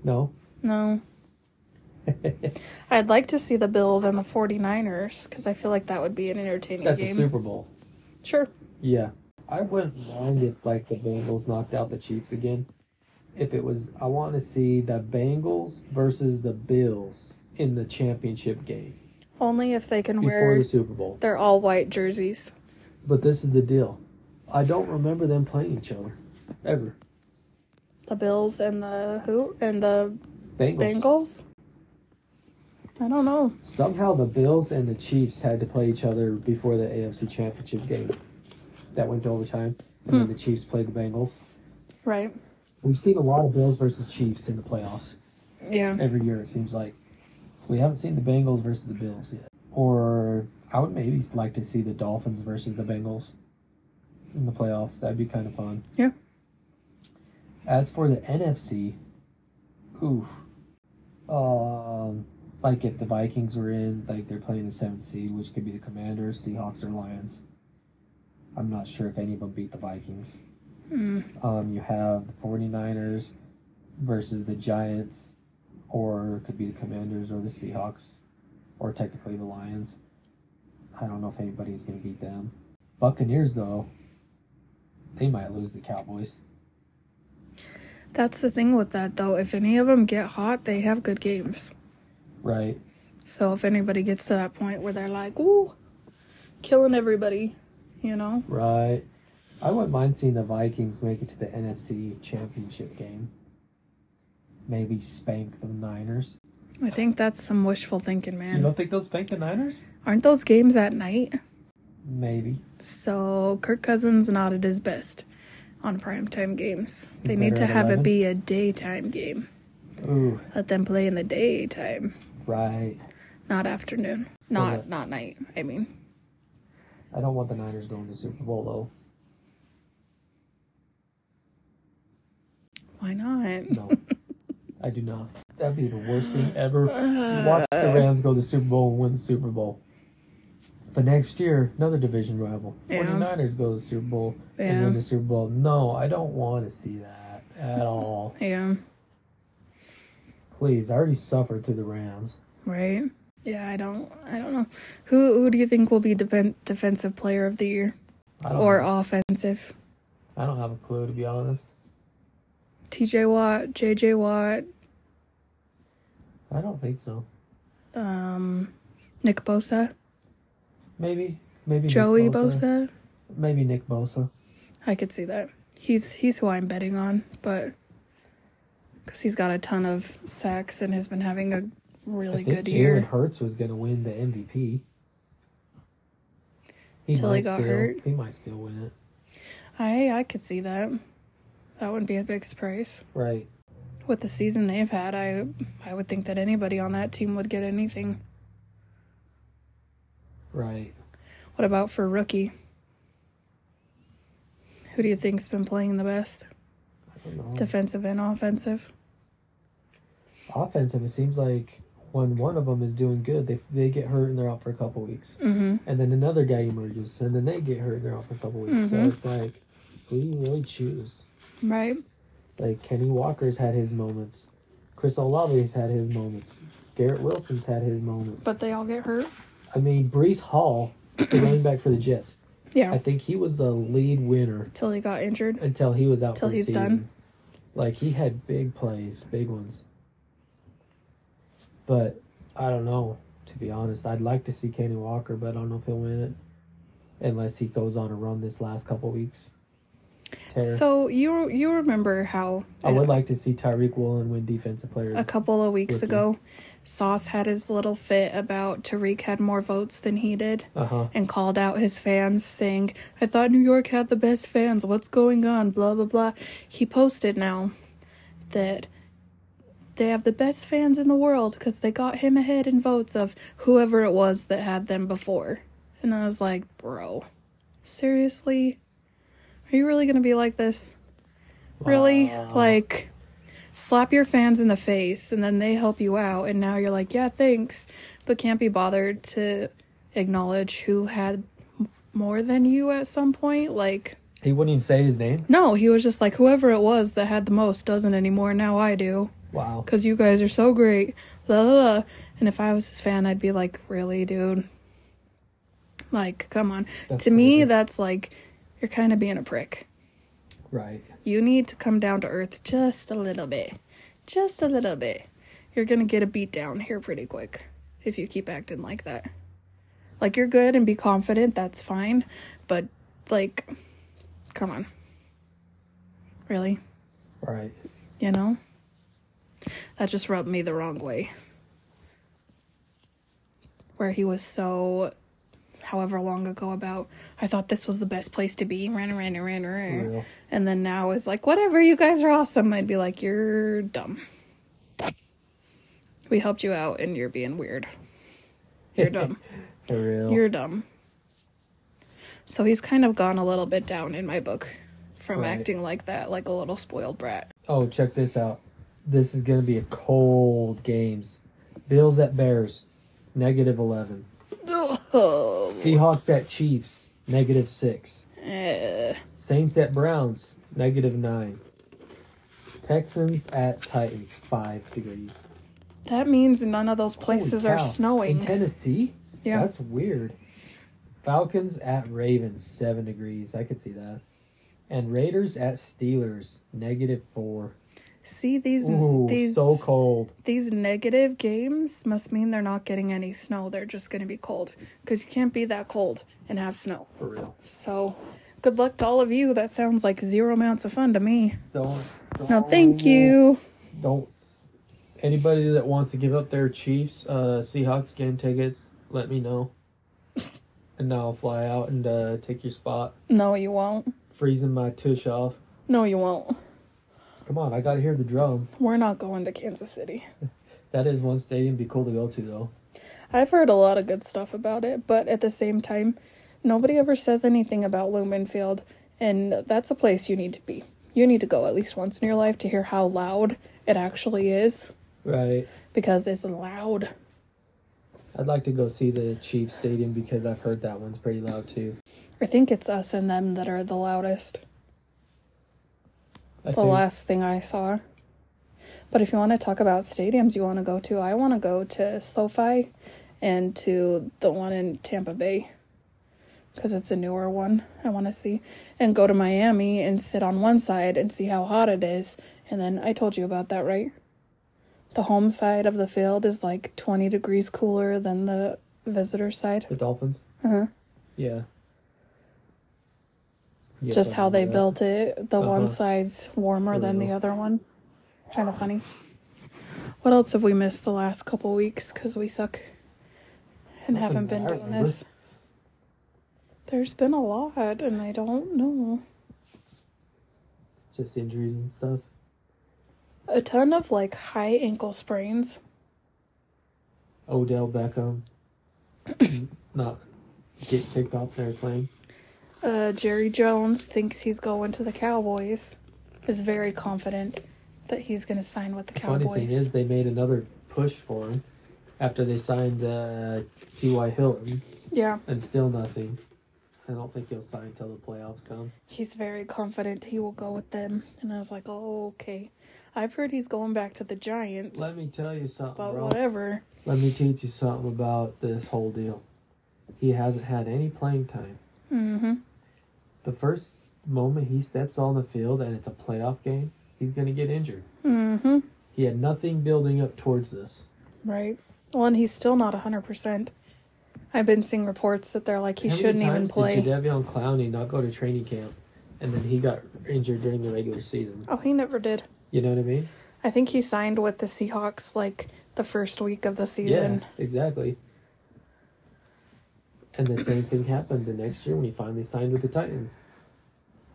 Speaker 1: No.
Speaker 2: No. I'd like to see the Bills and the 49ers because I feel like that would be an entertaining
Speaker 1: That's
Speaker 2: game.
Speaker 1: a Super Bowl.
Speaker 2: Sure.
Speaker 1: Yeah. I wouldn't mind if like the Bengals knocked out the Chiefs again. If it was I want to see the Bengals versus the Bills in the championship game
Speaker 2: Only if they can
Speaker 1: before
Speaker 2: wear
Speaker 1: the Super Bowl.
Speaker 2: their all white jerseys.
Speaker 1: But this is the deal. I don't remember them playing each other ever.
Speaker 2: The Bills and the who and the
Speaker 1: Bengals.
Speaker 2: Bengals. I don't know.
Speaker 1: Somehow the Bills and the Chiefs had to play each other before the AFC Championship game. That went to overtime, and then hmm. the Chiefs played the Bengals.
Speaker 2: Right.
Speaker 1: We've seen a lot of Bills versus Chiefs in the playoffs
Speaker 2: Yeah.
Speaker 1: every year. It seems like we haven't seen the Bengals versus the Bills yet. Or I would maybe like to see the Dolphins versus the Bengals in the playoffs. That'd be kind of fun.
Speaker 2: Yeah.
Speaker 1: As for the NFC, ooh, um, like if the Vikings were in, like they're playing the seventh seed, which could be the Commanders, Seahawks, or Lions. I'm not sure if any of them beat the Vikings.
Speaker 2: Mm.
Speaker 1: Um, you have the 49ers versus the Giants, or it could be the Commanders or the Seahawks, or technically the Lions. I don't know if anybody's going to beat them. Buccaneers, though, they might lose the Cowboys.
Speaker 2: That's the thing with that though. If any of them get hot, they have good games.
Speaker 1: Right.
Speaker 2: So if anybody gets to that point where they're like, "Ooh, killing everybody," you know,
Speaker 1: Right. I wouldn't mind seeing the Vikings make it to the NFC Championship game. Maybe spank the Niners.
Speaker 2: I think that's some wishful thinking, man.
Speaker 1: You don't think they'll spank the Niners?
Speaker 2: Aren't those games at night?
Speaker 1: Maybe.
Speaker 2: So Kirk Cousins not at his best on primetime games. They need to have
Speaker 1: 11?
Speaker 2: it be a daytime game.
Speaker 1: Ooh,
Speaker 2: Let them play in the daytime,
Speaker 1: right.
Speaker 2: not afternoon,
Speaker 1: So
Speaker 2: not
Speaker 1: that-
Speaker 2: not night. I mean,
Speaker 1: I don't want the Niners going to Super Bowl though.
Speaker 2: why not?
Speaker 1: No, I do not. That'd be the worst thing ever. Watch the uh. Rams go to the Super Bowl and win the Super Bowl. The next year, another division rival.
Speaker 2: Yeah.
Speaker 1: 49ers go to the Super Bowl and
Speaker 2: Yeah.
Speaker 1: win the Super Bowl. No, I don't want to see that at all.
Speaker 2: Yeah,
Speaker 1: Please, I already suffered through the Rams.
Speaker 2: right. Yeah, I don't. I don't know. Who who do you think will be defen- defensive player of the year or offensive?
Speaker 1: I don't have a clue to be honest.
Speaker 2: T.J. Watt, J.J. Watt,
Speaker 1: I don't think so.
Speaker 2: um, Nick Bosa,
Speaker 1: Maybe, maybe Nick
Speaker 2: Joey Bosa.
Speaker 1: Maybe Nick Bosa.
Speaker 2: I could see that. He's he's who I'm betting on, but because he's got a ton of sacks and has been having a really
Speaker 1: I think
Speaker 2: good
Speaker 1: Jalen
Speaker 2: year.
Speaker 1: Hurts was going to win the MVP. He
Speaker 2: Till he got
Speaker 1: still,
Speaker 2: hurt.
Speaker 1: He might still win it.
Speaker 2: I I could see that. That wouldn't be a big surprise.
Speaker 1: Right.
Speaker 2: With the season they've had, I I would think that anybody on that team would get anything.
Speaker 1: Right.
Speaker 2: What about for rookie? Who do you think's been playing the best,
Speaker 1: I don't know.
Speaker 2: defensive and offensive?
Speaker 1: Offensive, it seems like when one of them is doing good, they they get hurt and they're out for a couple weeks,
Speaker 2: Mm-hmm.
Speaker 1: and then another guy emerges, and then they get hurt and they're out for a couple weeks. So
Speaker 2: Mhm.
Speaker 1: it's like, who do you really choose?
Speaker 2: Right.
Speaker 1: Like Kenny Walker's had his moments, Chris Olave's had his moments, Garrett Wilson's had his moments.
Speaker 2: But they all get hurt.
Speaker 1: I mean, Breece Hall, the running back for the Jets,
Speaker 2: Yeah.
Speaker 1: I think he was the lead winner
Speaker 2: Until he got injured.
Speaker 1: until he was out Until
Speaker 2: he's
Speaker 1: season.
Speaker 2: done.
Speaker 1: Like he had big plays, big ones. But I don't know. To be honest, I'd like to see Kenny Walker, but I don't know if he'll win it unless he goes on a run this last couple weeks. Terror.
Speaker 2: So you you remember how
Speaker 1: I would like to see Tariq Woolen win Defensive Player.
Speaker 2: a couple of weeks
Speaker 1: Rookie.
Speaker 2: ago, Sauce had his little fit about Tariq had more votes than he did
Speaker 1: Uh huh.
Speaker 2: and called out his fans saying, I thought New York had the best fans. What's going on? Blah, blah, blah. He posted now that they have the best fans in the world because they got him ahead in votes of whoever it was that had them before. And I was like, bro, seriously? Are you really going to be like this? Really? Like, slap your fans in the face and then they help you out, and now you're like, yeah, thanks, but can't be bothered to acknowledge who had more than you at some point. Like,
Speaker 1: He wouldn't even say his name.
Speaker 2: no, he was just like, whoever it was that had the most doesn't anymore. Now I do
Speaker 1: Wow.
Speaker 2: because you guys are so great. La la la. And if I was his fan, I'd be like, really, dude? Like, come on.
Speaker 1: That's
Speaker 2: to me, that's like, you're kind of being a prick.
Speaker 1: Right.
Speaker 2: You need to come down to earth just a little bit. Just a little bit. You're gonna get a beat down here pretty quick if you keep acting like that. Like, you're good and be confident, that's fine. But, like, come on. Really?
Speaker 1: Right.
Speaker 2: You know? That just rubbed me the wrong way. Where he was so, however long ago, about, I thought this was the best place to be. Ran, ran, ran,
Speaker 1: For
Speaker 2: ran.
Speaker 1: real.
Speaker 2: And then now is like, whatever, you guys are awesome. I'd be like, you're dumb. We helped you out and you're being weird. You're dumb.
Speaker 1: For real.
Speaker 2: You're dumb. So he's kind of gone a little bit down in my book from
Speaker 1: Right.
Speaker 2: acting like that, like a little spoiled brat.
Speaker 1: Oh, check this out. This is going to be a cold games. Bills at Bears, negative 11.
Speaker 2: Oh,
Speaker 1: Seahawks at Chiefs, negative 6.
Speaker 2: eh.
Speaker 1: Saints at Browns, negative 9. Texans at Titans, 5 degrees.
Speaker 2: that means none of those places are snowing.
Speaker 1: In Tennessee?
Speaker 2: Yeah.
Speaker 1: That's weird. Falcons at Ravens, 7 degrees. I could see that. And Raiders at Steelers, negative 4.
Speaker 2: See these
Speaker 1: Ooh,
Speaker 2: these
Speaker 1: so cold.
Speaker 2: these negative games must mean they're not getting any snow. They're just going to be cold because you can't be that cold and have snow.
Speaker 1: For real.
Speaker 2: So, good luck to all of you. That sounds like zero amounts of fun to me.
Speaker 1: Don't. don't
Speaker 2: No, thank you.
Speaker 1: Don't. Anybody that wants to give up their Chiefs, uh, Seahawks game tickets, let me know. And now I'll fly out and uh, take your spot,
Speaker 2: No, you won't.
Speaker 1: freezing my tush off.
Speaker 2: No, you won't.
Speaker 1: Come on, I gotta hear the drum.
Speaker 2: We're not going to Kansas City.
Speaker 1: That is one stadium be cool to go to though.
Speaker 2: I've heard a lot of good stuff about it, but at the same time, nobody ever says anything about Lumen Field, and that's a place you need to be. You need to go at least once in your life to hear how loud it actually is,
Speaker 1: Right.
Speaker 2: because it's loud.
Speaker 1: I'd like to go see the Chiefs stadium because I've heard that one's pretty loud too.
Speaker 2: I think it's us and them that are the loudest.
Speaker 1: I
Speaker 2: The
Speaker 1: think
Speaker 2: last thing I saw. But if you want to talk about stadiums you want to go to, I want to go to SoFi and to the one in Tampa Bay because it's a newer one. I want to see and go to Miami and sit on one side and see how hot it is. And then I told you about that, right? The home side of the field is like 20 degrees cooler than the visitor side.
Speaker 1: the Dolphins.
Speaker 2: Uh-huh.
Speaker 1: Yeah. Yep,
Speaker 2: Just how they built it. The one
Speaker 1: Uh-huh.
Speaker 2: side's warmer than the other one. Kind of funny. What else have we missed the last couple weeks? Because we suck and
Speaker 1: Nothing
Speaker 2: haven't been doing this. There's been a lot, and I don't know.
Speaker 1: Just injuries and stuff.
Speaker 2: A ton of like high ankle sprains.
Speaker 1: Odell Beckham not get kicked off their plane.
Speaker 2: Uh, Jerry Jones thinks he's going to the Cowboys. Is very confident that he's going to sign with the
Speaker 1: The funny
Speaker 2: Cowboys.
Speaker 1: thing is, they made another push for him after they signed uh, T.Y. Hilton,
Speaker 2: yeah,
Speaker 1: and still nothing. I don't think he'll sign till the playoffs come.
Speaker 2: he's very confident he will go with them. And I was like, oh, okay. I've heard he's going back to the Giants,
Speaker 1: Let me tell you something,
Speaker 2: but
Speaker 1: bro.
Speaker 2: whatever.
Speaker 1: Let me teach you something about this whole deal. He hasn't had any playing time.
Speaker 2: Mm-hmm.
Speaker 1: The first moment he steps on the field and it's a playoff game, he's going to get injured.
Speaker 2: Mm-hmm.
Speaker 1: He had nothing building up towards this.
Speaker 2: Right. Well, and he's still not 100%. I've been seeing reports that they're like he
Speaker 1: How
Speaker 2: shouldn't even play.
Speaker 1: Did Jadeveon Clowney not go to training camp, and then he got injured during the regular season?
Speaker 2: Oh, he never did.
Speaker 1: You know what I mean?
Speaker 2: I think he signed with the Seahawks like the first week of the season.
Speaker 1: Yeah, exactly. And the same thing happened the next year when he finally signed with the Titans.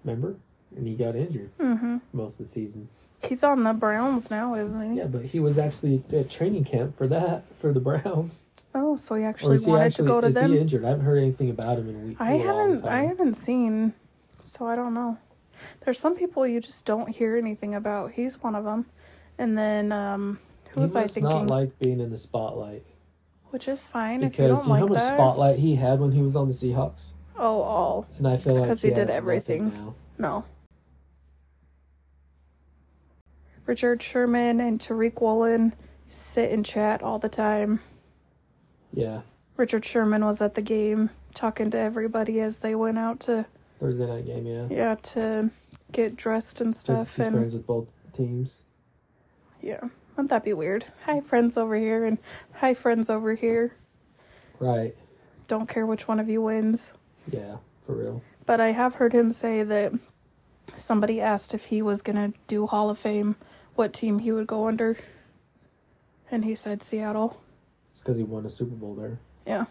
Speaker 1: Remember? And he got injured
Speaker 2: Mm-hmm.
Speaker 1: most of the season.
Speaker 2: He's on the Browns now, isn't he?
Speaker 1: Yeah, but he was actually at training camp for that for the Browns.
Speaker 2: Oh, so he actually
Speaker 1: is he
Speaker 2: wanted
Speaker 1: actually
Speaker 2: to go to
Speaker 1: is
Speaker 2: them.
Speaker 1: he injured? I haven't heard anything about him in a week.
Speaker 2: I haven't. I haven't seen, so I don't know. There's some people you just don't hear anything about. He's one of them. And then um, who
Speaker 1: He
Speaker 2: was I thinking?
Speaker 1: not like being in the spotlight
Speaker 2: Which is fine if you
Speaker 1: because
Speaker 2: don't
Speaker 1: you know how much
Speaker 2: that.
Speaker 1: spotlight he had when he was on the Seahawks,
Speaker 2: Oh, all
Speaker 1: and I feel
Speaker 2: It's
Speaker 1: like
Speaker 2: 'cause he did everything. no. Richard Sherman and Tariq Woolen sit and chat all the time.
Speaker 1: Yeah,
Speaker 2: Richard Sherman was at the game talking to everybody as they went out to
Speaker 1: Thursday night game. Yeah,
Speaker 2: yeah to get dressed and
Speaker 1: He's-
Speaker 2: stuff
Speaker 1: he's
Speaker 2: and
Speaker 1: friends with both teams.
Speaker 2: yeah. Wouldn't that be weird? Hi friends over here and hi friends over here.
Speaker 1: Right.
Speaker 2: Don't care which one of you wins.
Speaker 1: Yeah, for real.
Speaker 2: But I have heard him say that somebody asked if he was gonna do Hall of Fame, what team he would go under, and he said Seattle.
Speaker 1: It's because he won a Super Bowl there.
Speaker 2: Yeah.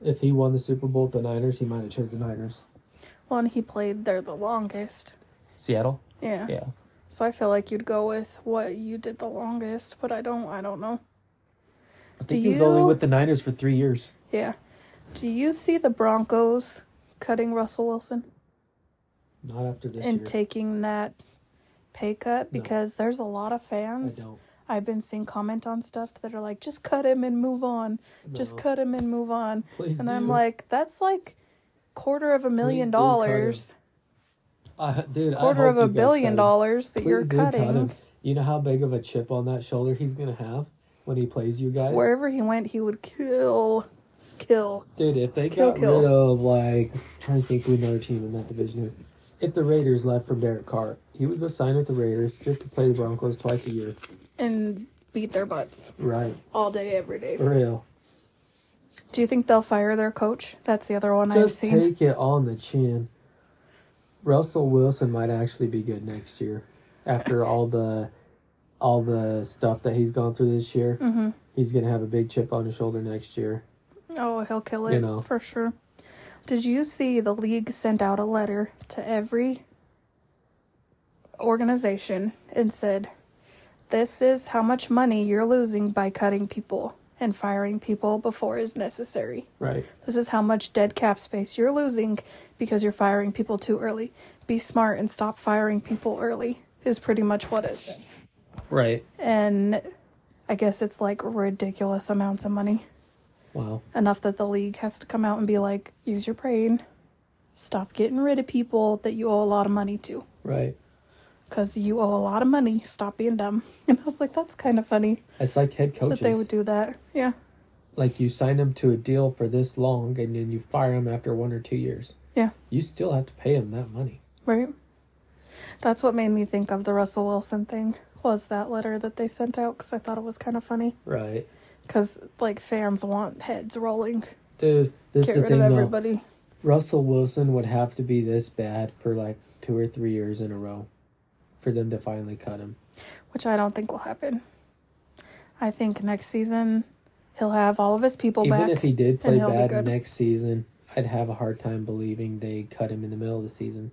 Speaker 1: If he won the Super Bowl with the Niners, he might have chose the Niners.
Speaker 2: Well, and he played there the longest.
Speaker 1: Seattle.
Speaker 2: Yeah.
Speaker 1: Yeah.
Speaker 2: So I feel like you'd go with what you did the longest, but I don't. I don't know.
Speaker 1: I
Speaker 2: Do
Speaker 1: think he was only with the Niners for three years.
Speaker 2: Yeah. Do you see the Broncos cutting Russell Wilson
Speaker 1: Not after this
Speaker 2: and
Speaker 1: year.
Speaker 2: taking that pay cut?
Speaker 1: No.
Speaker 2: Because there's a lot of
Speaker 1: I
Speaker 2: fans.
Speaker 1: don't.
Speaker 2: I've been seeing comment on stuff that are like, just cut him and move on. Just cut him and move on.
Speaker 1: Please
Speaker 2: and I'm like, that's like quarter of a million
Speaker 1: Please do
Speaker 2: dollars,
Speaker 1: Uh, dude,
Speaker 2: quarter of a billion dollars that
Speaker 1: Please
Speaker 2: you're
Speaker 1: do cut
Speaker 2: cutting.
Speaker 1: him. You know how big of a chip on that shoulder he's gonna have when he plays you guys,
Speaker 2: Wherever he went, he would kill, kill.
Speaker 1: dude. If they
Speaker 2: Kill,
Speaker 1: got
Speaker 2: kill.
Speaker 1: rid of like, I'm trying to think who another team in that division is. If the Raiders left from Derek Carr, he would go sign with the Raiders just to play the Broncos twice a year.
Speaker 2: and beat their butts
Speaker 1: Right,
Speaker 2: all day, every day.
Speaker 1: for real.
Speaker 2: Do you think they'll fire their coach? That's the other one I've seen.
Speaker 1: Just take it on the chin. Russell Wilson might actually be good next year, after all the, all the stuff that he's gone through this year.
Speaker 2: hmm
Speaker 1: He's gonna have a big chip on his shoulder next year.
Speaker 2: Oh, he'll kill it
Speaker 1: You know.
Speaker 2: for sure. Did you see the league sent out a letter to every organization and said, "This is how much money you're losing by cutting people and firing people before is necessary.
Speaker 1: Right.
Speaker 2: This is how much dead cap space you're losing because you're firing people too early. Be smart and stop firing people early." Is pretty much what it said.
Speaker 1: Right.
Speaker 2: And I guess it's like ridiculous amounts of money.
Speaker 1: Wow.
Speaker 2: enough that the league has to come out and be like, use your brain, stop getting rid of people that you owe a lot of money to.
Speaker 1: Right.
Speaker 2: Because you owe a lot of money, stop being dumb. And I was like, that's kind of funny
Speaker 1: It's like head coaches.
Speaker 2: that they would do that. Yeah.
Speaker 1: Like you sign them to a deal for this long, and then you fire them after one or two years.
Speaker 2: Yeah.
Speaker 1: You still have to pay them that money.
Speaker 2: Right. That's what made me think of the Russell Wilson thing was that letter that they sent out because I thought it was kind of funny.
Speaker 1: Right.
Speaker 2: Because, like, fans want heads rolling.
Speaker 1: Dude, this
Speaker 2: Get
Speaker 1: is the
Speaker 2: rid
Speaker 1: thing
Speaker 2: of
Speaker 1: though.
Speaker 2: everybody.
Speaker 1: Russell Wilson would have to be this bad for like two or three years in a row for them to finally cut him.
Speaker 2: Which I don't think will happen. I think next season he'll have all of his people
Speaker 1: Even
Speaker 2: back.
Speaker 1: if he did play bad next season, I'd have a hard time believing they cut him in the middle of the season.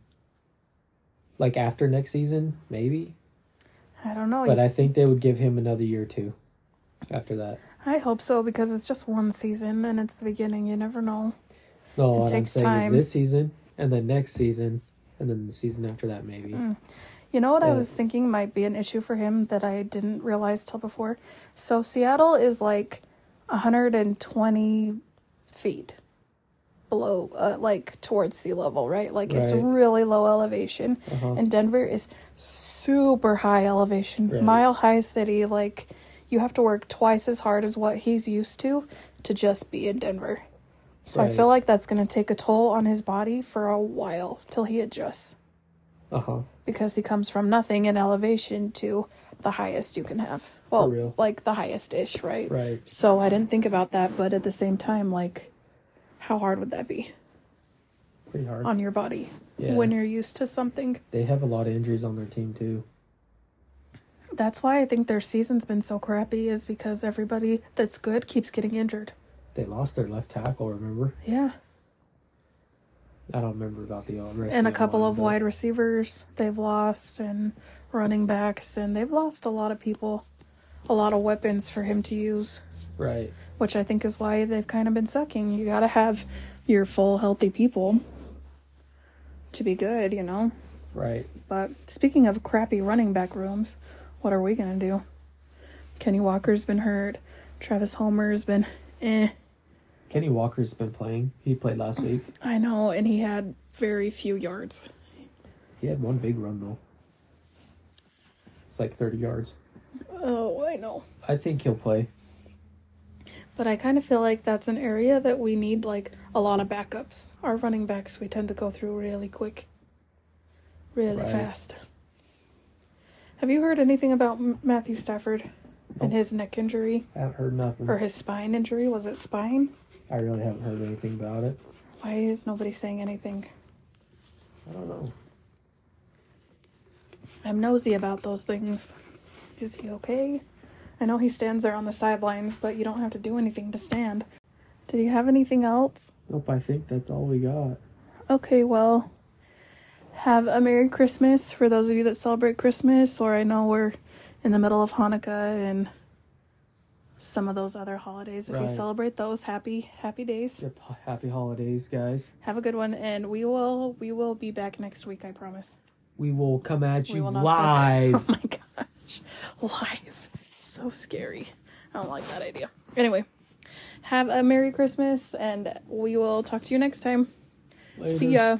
Speaker 1: Like after next season, maybe.
Speaker 2: I don't know.
Speaker 1: But I think they would give him another year or two after that.
Speaker 2: I hope so because it's just one season and it's the beginning. You never know.
Speaker 1: No,
Speaker 2: It
Speaker 1: what I'm saying
Speaker 2: time.
Speaker 1: is this season and then next season and then the season after that maybe.
Speaker 2: Mm. You know what I was thinking might be an issue for him that I didn't realize till before? So Seattle is like 120 feet below, uh, like towards sea level, right? Like it's
Speaker 1: Right.
Speaker 2: really low elevation.
Speaker 1: Uh-huh.
Speaker 2: And Denver is super high elevation,
Speaker 1: Right.
Speaker 2: mile high city. Like you have to work twice as hard as what he's used to to just be in Denver. So I
Speaker 1: Right.
Speaker 2: feel like that's going to take a toll on his body for a while till he adjusts
Speaker 1: Uh-huh.
Speaker 2: because he comes from nothing in elevation to the highest you can have. Well, like the highest ish, right?
Speaker 1: Right.
Speaker 2: So I didn't think about that, but at the same time, like, how hard would that be
Speaker 1: Pretty hard.
Speaker 2: on your body
Speaker 1: Yeah.
Speaker 2: when you're used to something?
Speaker 1: They have a lot of injuries on their team too.
Speaker 2: That's why I think their season's been so crappy, is because everybody that's good keeps getting injured.
Speaker 1: They lost their left tackle, remember?
Speaker 2: Yeah.
Speaker 1: I don't remember about the rest
Speaker 2: And a couple
Speaker 1: line,
Speaker 2: of
Speaker 1: but-
Speaker 2: wide receivers they've lost, and running backs, and they've lost a lot of people, a lot of weapons for him to use.
Speaker 1: Right.
Speaker 2: which I think is why they've kind of been sucking. You got to have your full healthy people to be good, you know.
Speaker 1: Right.
Speaker 2: But speaking of crappy running back rooms, what are we going to do? Kenny Walker's been hurt. Travis Homer's been eh.
Speaker 1: Kenny Walker's been playing. He played last week.
Speaker 2: I know, and he had very few yards.
Speaker 1: He had one big run though. It's like 30 yards.
Speaker 2: Oh, I know.
Speaker 1: I think he'll play.
Speaker 2: But I kind of feel like that's an area that we need like a lot of backups. Our running backs we tend to go through really quick, really
Speaker 1: Right.
Speaker 2: fast. Have you heard anything about M- Matthew Stafford and his neck injury
Speaker 1: I haven't heard nothing.
Speaker 2: or his spine injury? Was it spine?
Speaker 1: I really haven't heard anything about it.
Speaker 2: Why is nobody saying anything?
Speaker 1: I don't know.
Speaker 2: I'm nosy about those things. Is he okay? I know he stands there on the sidelines, but you don't have to do anything to stand. Did you have anything else?
Speaker 1: Nope, I think that's all we got.
Speaker 2: Okay, well, have a Merry Christmas for those of you that celebrate Christmas, or I know we're in the middle of Hanukkah and some of those other holidays. If you celebrate those, happy happy days.
Speaker 1: Yep, happy holidays, guys.
Speaker 2: Have a good one, and we will we will be back next week. I promise.
Speaker 1: We will come at you live.
Speaker 2: Oh my gosh, live, so scary. I don't like that idea. Anyway, have a Merry Christmas, and we will talk to you next time.
Speaker 1: Later.
Speaker 2: See ya.